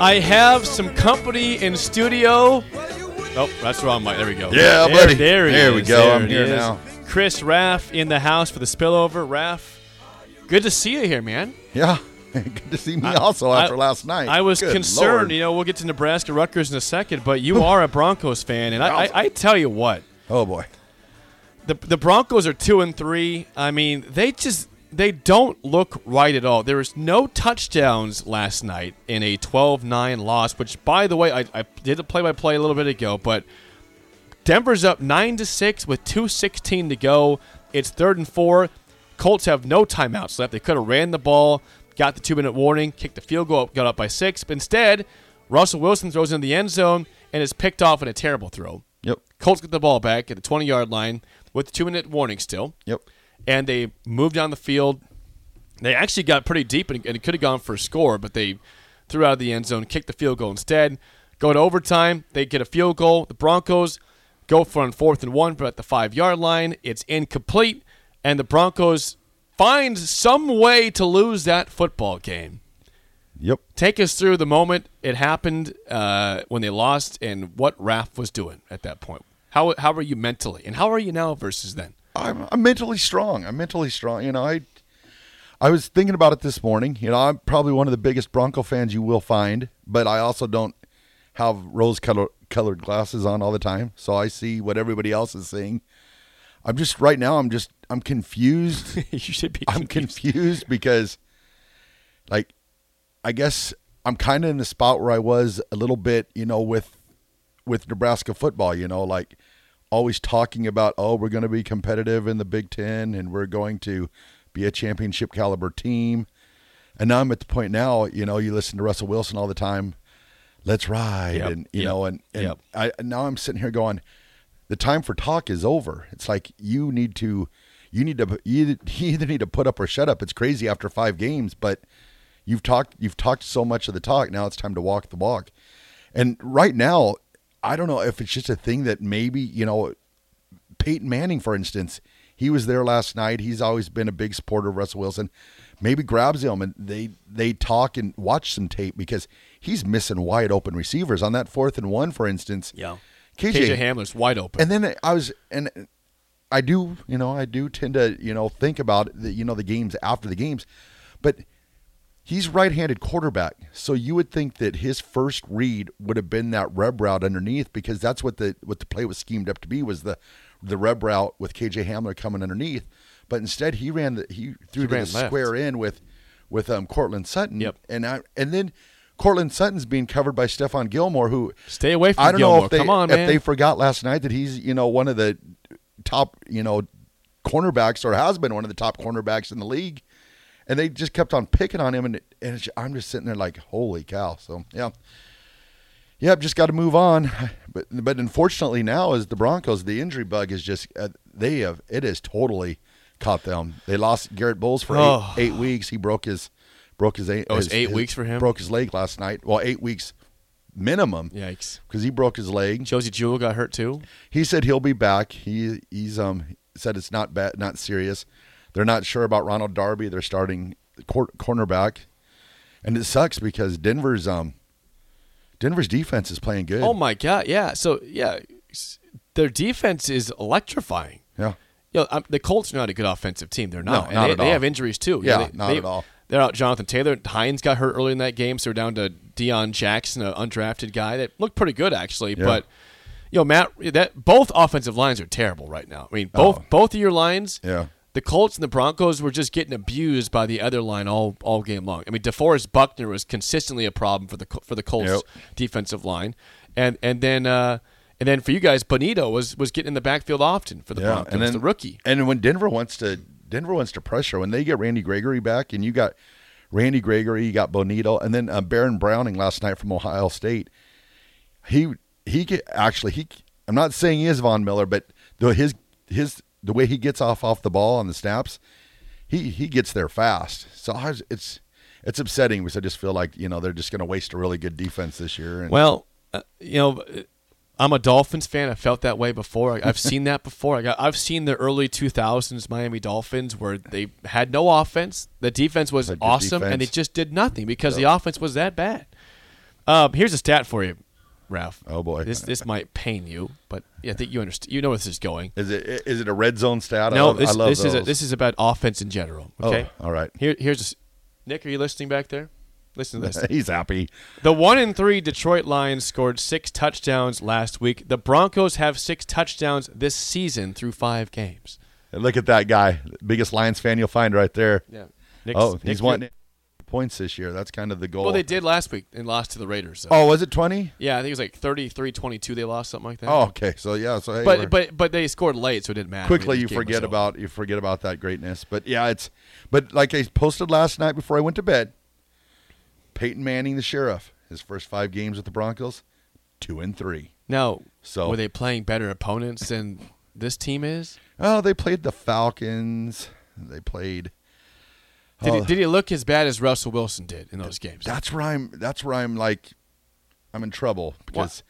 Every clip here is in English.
I have some company in studio. Oh, that's the wrong mic. There we go. Yeah, there, buddy. There, he There we go. There I'm here is. now. Chris Raff in the house for the spillover. Raff, good to see you here, man. Yeah. Good to see me also after I- last night. I was Good concerned. Lord. You know, we'll get to Nebraska Rutgers in a second, but you are a Broncos fan, and I, I, I tell you what, Oh boy. the the Broncos are two and three. I mean, they just they don't look right at all. There was no touchdowns last night in a 12-9 loss, which by the way, I, I did a play-by-play a little bit ago, but Denver's up nine to six with two sixteen to go. It's third and four. Colts have no timeouts left. They could have ran the ball, got the two-minute warning, kicked the field goal, got up by six. But instead, Russell Wilson throws in the end zone and is picked off in a terrible throw. Yep. Colts get the ball back at the 20 yard line with the two minute warning still. Yep. And they moved down the field. They actually got pretty deep and, and it could have gone for a score, but they threw out of the end zone, kicked the field goal instead. Go to overtime. They get a field goal. The Broncos go for on fourth and one, but at the five yard line, it's incomplete. And the Broncos find some way to lose that football game. Yep. Take us through the moment it happened uh, when they lost and what Raff was doing at that point. How how were you mentally, and how are you now versus then? I'm, I'm mentally strong. I'm mentally strong. You know, I I was thinking about it this morning. You know, I'm probably one of the biggest Bronco fans you will find, but I also don't have rose color, colored glasses on all the time, so I see what everybody else is seeing. I'm just right now. I'm just I'm confused. you should be. Confused. I'm confused because, like, I guess I'm kind of in the spot where I was a little bit, you know, with with Nebraska football. You know, like always talking about, oh, we're going to be competitive in the Big Ten and we're going to be a championship caliber team. And now I'm at the point now, you know, you listen to Russell Wilson all the time. Let's ride, Yep, and you yep, know, and and yep. I now I'm sitting here going, the time for talk is over. It's like you need to, you need to, you either need to put up or shut up. It's crazy after five games, but you've talked, you've talked so much of the talk. Now it's time to walk the walk. And right now, I don't know if it's just a thing that maybe you know, Peyton Manning, for instance, he was there last night. He's always been a big supporter of Russell Wilson. Maybe grabs him and they they talk and watch some tape because he's missing wide open receivers on that fourth and one, for instance. Yeah. KJ, KJ Hamler's wide open. and then I was, and I do, you know, I do tend to, you know, think about the, you know, the games after the games, but he's right-handed quarterback, so you would think that his first read would have been that rub route underneath because that's what the what the play was schemed up to be was the the rub route with KJ Hamler coming underneath, but instead he ran the he threw He to the left. square in with with um Courtland Sutton, Yep. and I and then. Courtland Sutton's being covered by Stephon Gilmore, who Stay away from I don't Gilmore. know if they Come on, if man. they forgot last night that he's you know one of the top you know cornerbacks or has been one of the top cornerbacks in the league, and they just kept on picking on him, and, and it's, I'm just sitting there like, holy cow. So yeah, yep, just got to move on. But but unfortunately now, as the Broncos, the injury bug is just uh, they have it has totally caught them. They lost Garett Bolles for Oh. eight, eight weeks. He broke his broke his eight. Oh, it was his- eight his- weeks for him? Broke his leg last night. Well, eight weeks minimum Yikes. because he broke his leg. Josey Jewell got hurt too. He said he'll be back. He he's um said it's not bad, not serious. They're not sure about Ronald Darby. They're starting cor- cornerback, and it sucks because Denver's um Denver's defense is playing good. Oh my god, yeah. So yeah, their defense is electrifying. yeah, You know, um, the Colts are not a good offensive team. They're not. No, and not they, they have injuries too. Yeah, they, not they- at all. They're out Jonathan Taylor. Hines got hurt early in that game, so they're down to Deon Jackson, an undrafted guy that looked pretty good actually. Yeah. But you know, Matt, that both offensive lines are terrible right now. I mean, both Oh. both of your lines. Yeah. The Colts and the Broncos were just getting abused by the other line all, all game long. I mean, DeForest Buckner was consistently a problem for the for the Colts Yep. defensive line, and and then uh, and then for you guys, Bonitto was was getting in the backfield often for the yeah, Broncos, and then the rookie. And when Denver wants to Denver wants to pressure when they get Randy Gregory back, and you got Randy Gregory, you got Bonitto, and then uh, Baron Browning last night from Ohio State. He he actually he. I'm not saying he is Von Miller, but the his his the way he gets off off the ball on the snaps, he he gets there fast. So I was, it's it's upsetting because I just feel like you know they're just going to waste a really good defense this year. And, Well, uh, you know, I'm a Dolphins fan. I felt that way before. I- I've seen that before. I got, I've seen the early 2000s Miami Dolphins where they had no offense. The defense was awesome, and they just did nothing because the offense was that bad. Um, here's a stat for you, Ralph. Oh, boy. this this might pain you, but yeah, I think you understand. You know where this is going. is it is it a red zone stat? I no, love, this, I love this is a, this is about offense in general. Oh, Okay, all right. Here, here's a Nick. Are you listening back there? Listen to this. He's happy. The one and three Detroit Lions scored six touchdowns last week. The Broncos have six touchdowns this season through five games. And look at that guy, biggest Lions fan you'll find right there. Yeah. Nick's, oh, Nick, he's wanting points this year. That's kind of the goal. Well, they did last week and lost to the Raiders. So. Oh, was it twenty? Yeah, I think it was like 33-22 they lost, something like that. Oh, okay. So yeah. So hey, but but but they scored late, so it didn't matter. quickly you forget about you forget about that greatness. But yeah, it's but like I posted last night before I went to bed. Peyton Manning, the sheriff, his first five games with the Broncos, two and three. Now, So- were they playing better opponents than this team is? Oh, they played the Falcons. They played. Did, Oh. he, did he look as bad as Russell Wilson did in those games? That's where I'm. That's where I'm like, I'm in trouble because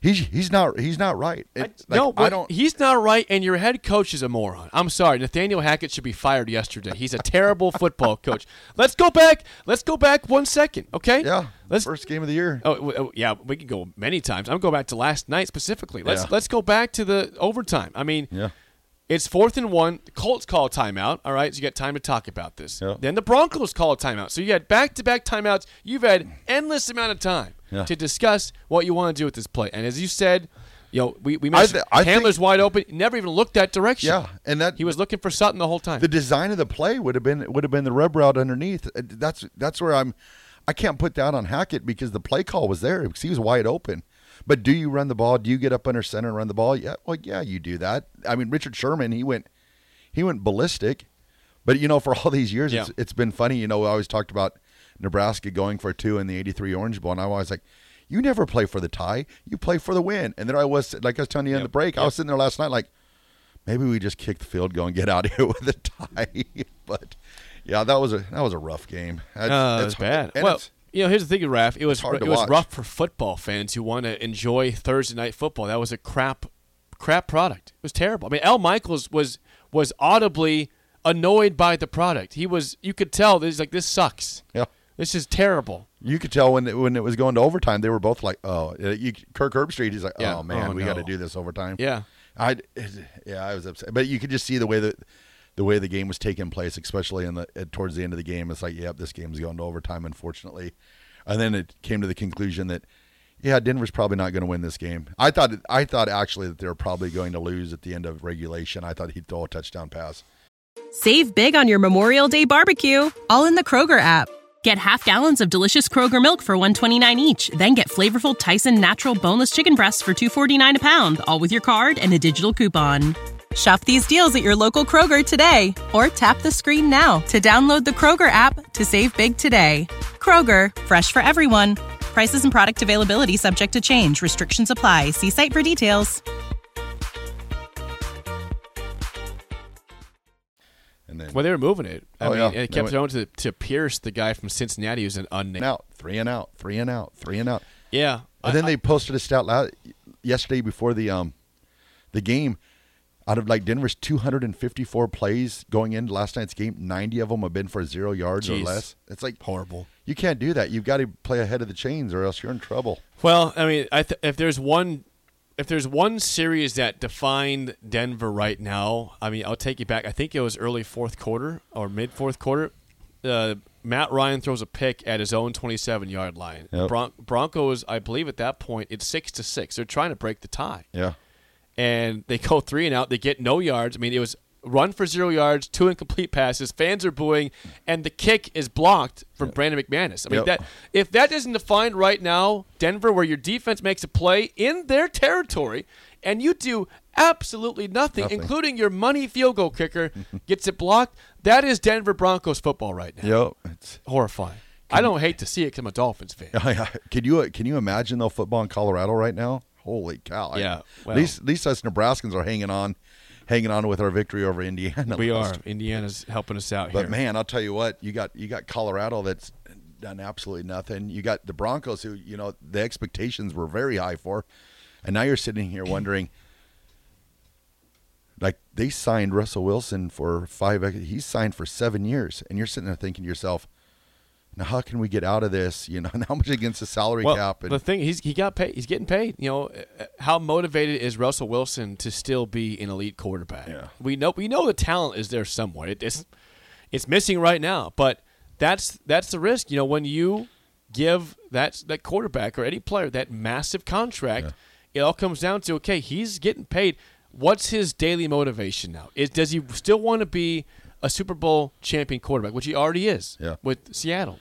he's he's not he's not right. I, like, no, I don't. he's not right, and your head coach is a moron. I'm sorry, Nathaniel Hackett should be fired yesterday. He's a terrible football coach. Let's go back. Let's go back one second, okay? Yeah, Let's. first game of the year. Oh, oh, yeah, we can go many times. I'm going back to last night specifically. Let's Yeah. let's go back to the overtime. I mean, Yeah. It's fourth and one. The Colts call a timeout. All right, so you got time to talk about this. Yeah. Then the Broncos call a timeout. So you had back to back timeouts. You've had endless amount of time Yeah. to discuss what you want to do with this play. And as you said, you know, we, we mentioned I think- Hamler's wide open. Never even looked that direction. Yeah, and that He was looking for Sutton the whole time. the design of the play would have been would have been the rub route underneath. That's that's where I'm. I can't put that on Hackett because the play call was there because he was wide open. But do you run the ball? Do you get up under center and run the ball? Yeah, well, yeah, you do that. I mean, Richard Sherman, he went he went ballistic. But you know, for all these years, it's, it's been funny. You know, we always talked about Nebraska going for two in the '83 Orange Bowl, and I was like, "You never play for the tie; you play for the win." And there I was, like I was telling you in the break, I was sitting there last night, like, maybe we just kick the field goal and get out of here with a tie. but yeah, that was a that was a rough game. That's, Uh, that's bad. Well, you know, here's the thing, Raff. It was it was watch. rough for football fans who want to enjoy Thursday night football. That was a crap, crap product. It was terrible. I mean, Al Michaels was was audibly annoyed by the product. He was. You could tell. This like this sucks. yeah. This is terrible. You could tell when it, when it was going to overtime, they were both like, "Oh, you, Kirk Herbstreit." He's like, Yeah. "Oh man, Oh, we got to do this overtime." Yeah. I yeah, I was upset, but you could just see the way that the way the game was taking place, especially in the at, towards the end of the game. It's like, yep, this game's going to overtime, unfortunately. And then it came to the conclusion that, yeah, Denver's probably not going to win this game. I thought I thought actually that they were probably going to lose at the end of regulation. I thought he'd throw a touchdown pass. Save big on your Memorial Day barbecue, all in the Kroger app. Get half gallons of delicious Kroger milk for 129 each, then get flavorful Tyson natural boneless chicken breasts for 249 a pound, all with your card and a digital coupon. Shop these deals at your local Kroger today or tap the screen now to download the Kroger app to save big today. Kroger, fresh for everyone. Prices and product availability subject to change. Restrictions apply. See site for details. And then Well, they were moving it. I Oh, mean, yeah. it kept went- throwing to to Pierce, the guy from Cincinnati, who's an unnamed. out, three and out, three and out, three and out. Yeah, And then they posted a stat la- yesterday before the um the game. Out of like Denver's 254 plays going into last night's game, 90 of them have been for zero yards Jeez. or less. It's like horrible. you can't do that. You've got to play ahead of the chains, or else you're in trouble. Well, I mean, I th- if there's one, if there's one series that defined Denver right now, I mean, I'll take you back. I think it was early fourth quarter or mid fourth quarter. Uh, Matt Ryan throws a pick at his own 27 yard line. Yep. Bron- Broncos, I believe, at that point it's six to six. They're trying to break the tie, Yeah, and they go three and out. They get no yards. I mean, it was run for zero yards, two incomplete passes. Fans are booing, and the kick is blocked from Brandon McManus. I mean, Yep. that if that isn't defined right now, Denver, where your defense makes a play in their territory, and you do absolutely nothing, Nothing. including your money field goal kicker gets it blocked. That is Denver Broncos football right now. yep. It's, Horrifying. I don't hate to see it because I'm a Dolphins fan. can you uh, can you imagine though football in Colorado right now? Holy cow! Yeah, at well- least at least us Nebraskans are hanging on, hanging on with our victory over Indiana. We are. Indiana's helping us out But here. man, I'll tell you what, you got you got Colorado that's done absolutely nothing. You got the Broncos who, you know, the expectations were very high for. And now you're sitting here wondering like they signed Russell Wilson for 5 he's signed for 7 years and you're sitting there thinking to yourself, now how can we get out of this, you know, and how much against the salary well, cap and the thing he's he got paid. He's getting paid. You know, uh, how motivated is Russell Wilson to still be an elite quarterback? Yeah. We know we know the talent is there somewhere. It, it's it's missing right now, but that's that's the risk. You know, when you give that that quarterback or any player that massive contract, it all comes down to okay, he's getting paid. What's his daily motivation now? Is does he still want to be a Super Bowl champion quarterback, which he already is Yeah. with Seattle?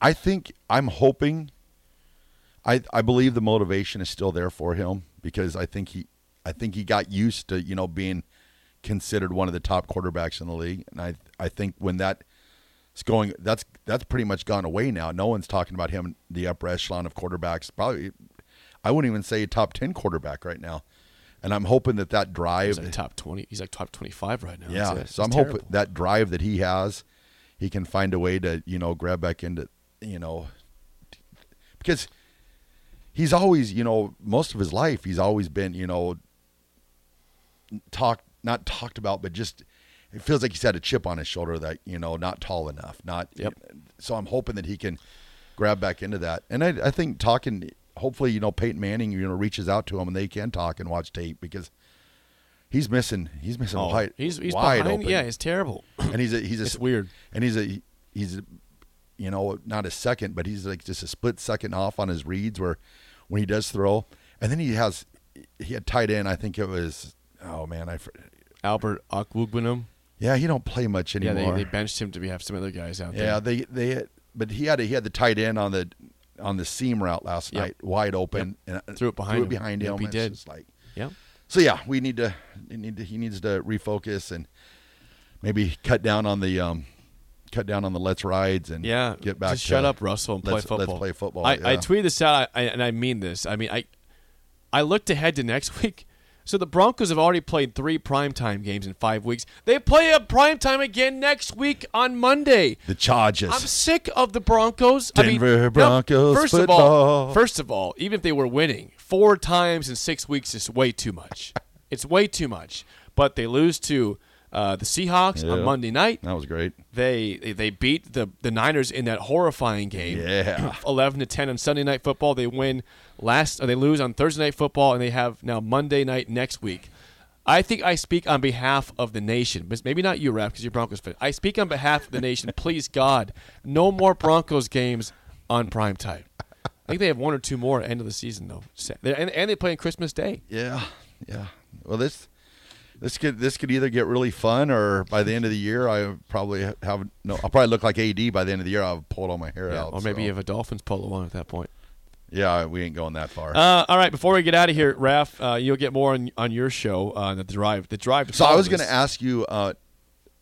I think I'm hoping. I I believe the motivation is still there for him because I think he I think he got used to you know being considered one of the top quarterbacks in the league, and I I think when that is going that's that's pretty much gone away now. No one's talking about him the upper echelon of quarterbacks. Probably, I wouldn't even say a top ten quarterback right now. And I'm hoping that that drive He's like top twenty. He's like top twenty-five right now. yeah. It's- so I'm it's hoping that drive that he has, he can find a way to, you know, grab back into, you know, because he's always, you know, most of his life, he's always been, you know, talked, not talked about, but just, it feels like he's had a chip on his shoulder that, you know, not tall enough. Not, Yep. so I'm hoping that he can grab back into that. And I, I think talking, hopefully, you know, Peyton Manning, you know, reaches out to him and they can talk and watch tape because he's missing, he's missing Oh, wide, he's he's wide behind. open Yeah, it's terrible. and he's a he's a It's weird. and he's a he's a, you know not a second but he's like just a split second off on his reads where when he does throw and then he has he had tight end i think it was oh man i Albert Okwuegbunam. yeah he don't play much Yeah, anymore they, they benched him to be have some other guys out yeah there. Yeah, they they but he had a, he had the tight end on the on the seam route last Yep. night wide open and uh, Threw it behind threw him. it behind Yep, him he did. like Yeah. so yeah we need to, we need to he needs to refocus and maybe cut down on the um cut down on the let's rides and Yeah, get back Just to shut up, Russell, and play let's- let's football. play football, I, I tweeted this out, I, and I mean this. I mean, I I looked ahead to next week. So the Broncos have already played three primetime games in five weeks. They play a primetime again next week on Monday. The Chargers. I'm sick of the Broncos. I mean, Denver no, Broncos first of all, football. first of all, even if they were winning four times in six weeks is way too much. it's way too much. But they lose to uh, the Seahawks on Monday night. that was great. They they- beat the the Niners in that horrifying game. Yeah. 11 to 10 on Sunday night football. They win last or they lose on Thursday night football and they have now Monday night next week. I think I speak on behalf of the nation, but maybe not you, Rap, because you're Broncos fan. I speak on behalf of the nation. Please, God, no more Broncos games on prime time. I think they have one or two more at end of the season, though. And, and they play on Christmas Day. Yeah, yeah. Well, this this could this could either get really fun, or by the end of the year, I probably have no. I'll probably look like AD by the end of the year. I'll have pulled all my hair Yeah, out. or maybe so. you have a Dolphins polo on at that point. Yeah, we ain't going that far. Uh, all right, before we get out of here, Raff, uh, you'll get more on, on your show uh, the drive. The drive. To so I was going to ask you, uh,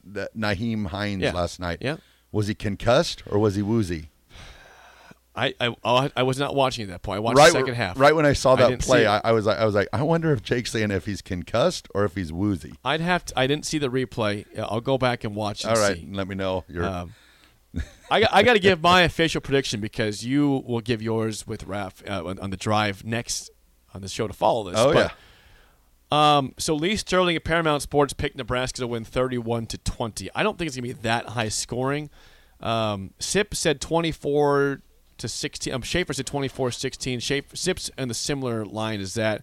that Nyheim Hines Yeah. last night. Yeah. Was he concussed or was he woozy? I, I I was not watching at that point. I watched right, the second half. right when I saw that didn't play. I, I was like, I was like, I wonder if Jake's saying if he's concussed or if he's woozy. I'd have to. I didn't see the replay. I'll go back and watch. And All right, see. let me know. Your Um, I got, I got to give my official prediction because you will give yours with Raff uh, on on the drive next on the show to follow this. oh But, yeah, Um, so Lee Sterling at Paramount Sports picked Nebraska to win 31 to 20. I don't think it's gonna be that high scoring. Um, Sip said 24 to 16. Um, Schaefer said 24-16. Schaefer, Sip's in the similar line is that.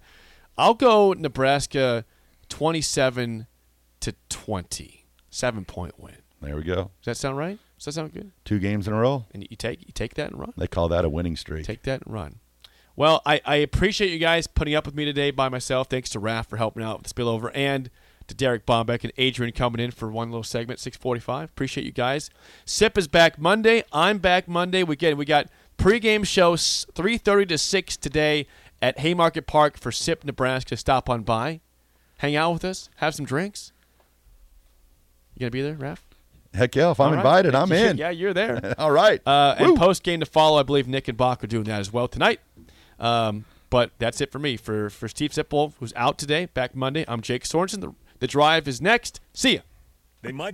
I'll go Nebraska 27 to 20. Seven point win. there we go. Does that sound right? Does that sound good? Two games in a row. And you take you take that and run. They call that a winning streak. Take that and run. Well, I, I appreciate you guys putting up with me today by myself. Thanks to Raff for helping out with the spillover and to Derek Bombeck and Adrian coming in for one little segment, 645. Appreciate you guys. SIP is back Monday. I'm back Monday. We get we got pregame show 3.30 to 6 today at Haymarket Park for SIP Nebraska. Stop on by. Hang out with us. Have some drinks. You going to be there, Raff? Heck yeah! If I'm All right. invited, I'm in. Yeah, you're there. All right. Uh, and post game to follow, I believe Nick and Bach are doing that as well tonight. Um, but that's it for me. For for Steve Sipple, who's out today, back Monday. I'm Jake Sorensen. The, the drive is next. See ya. They might